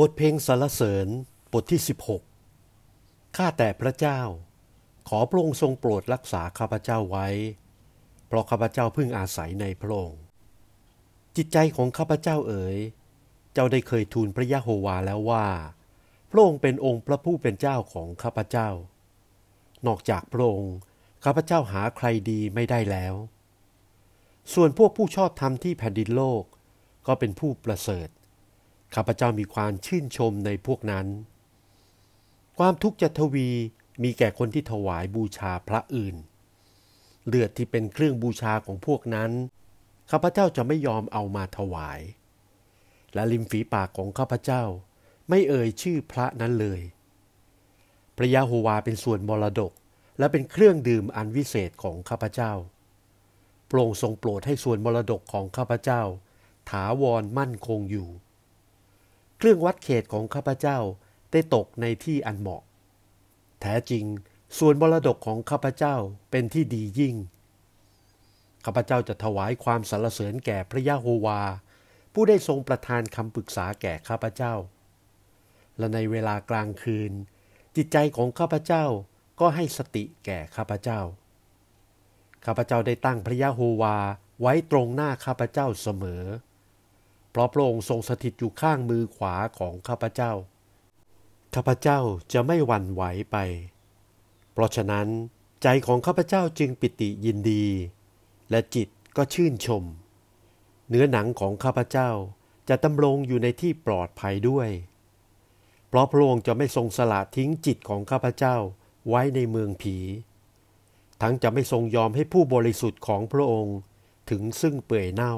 บทเพลงสรรเสริญบทที่ 16 ข้าแต่พระเจ้า ขอพระองค์ทรงโปรดรักษาข้าพเจ้าไว้ เพราะข้าพเจ้าพึ่งอาศัยในพระองค์จิตใจของข้าพเจ้าเอ๋ย เจ้าได้เคยทูลพระยะโฮวาแล้วว่า พระองค์เป็นองค์พระผู้เป็นเจ้าของข้าพเจ้า นอกจากพระองค์ข้าพเจ้าหาใครดีไม่ได้แล้ว ส่วนพวกผู้ชอบธรรมที่แผ่นดินโลก ก็เป็นผู้ประเสริฐ ข้าพเจ้ามีความชื่นชมในพวกนั้น ความทุกข์จะทวีมีแก่คนที่ถวายบูชาพระอื่น เลือดที่เป็นเครื่องบูชาของพวกนั้น ข้าพเจ้าจะไม่ยอมเอามาถวาย และริมฝีปากของข้าพเจ้าไม่เอ่ยชื่อพระนั้นเลย พระยาโฮวาเป็นส่วนมรดกและเป็นเครื่องดื่มอันวิเศษของข้าพเจ้าโปร่งทรงโปรดให้ส่วนมรดกของข้าพเจ้า ถาวรมั่นคงอยู่ เครื่องวัดเขตของข้าพเจ้าได้ตกในที่อันเหมาะ แท้จริงส่วนมรดกของข้าพเจ้าเป็นที่ดียิ่ง ข้าพเจ้าจะถวายความสรรเสริญแก่พระยะโฮวา ผู้ได้ทรงประทานคำปรึกษาแก่ข้าพเจ้า และในเวลากลางคืน จิตใจของข้าพเจ้าก็ให้สติแก่ข้าพเจ้า ข้าพเจ้าได้ตั้งพระยะโฮวาไว้ตรงหน้าข้าพเจ้าเสมอ เพราะพระองค์ทรงสถิตอยู่ข้างมือขวาของข้าพเจ้า ข้าพเจ้าจะไม่หวั่นไหวไป เพราะฉะนั้นใจของข้าพเจ้าจึงปิติยินดี และจิตก็ชื่นชม เนื้อหนังของข้าพเจ้าจะดำรงอยู่ในที่ปลอดภัยด้วย เพราะพระองค์จะไม่ทรงสละทิ้งจิตของข้าพเจ้าไว้ในเมืองผี ทั้งจะไม่ทรงยอมให้ผู้บริสุทธิ์ของพระองค์ถึงซึ่งเปื่อยเน่า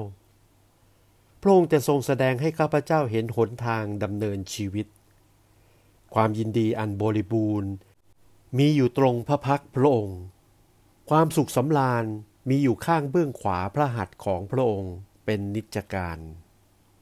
พระองค์จะทรงแสดงให้ข้าพเจ้าเห็นหนทางดำเนินชีวิต ความยินดีอันบริบูรณ์ มีอยู่ตรงพระพักพระองค์ ความสุขสำราญมีอยู่ข้างเบื้องขวาพระหัตถ์ของพระองค์เป็นนิจการ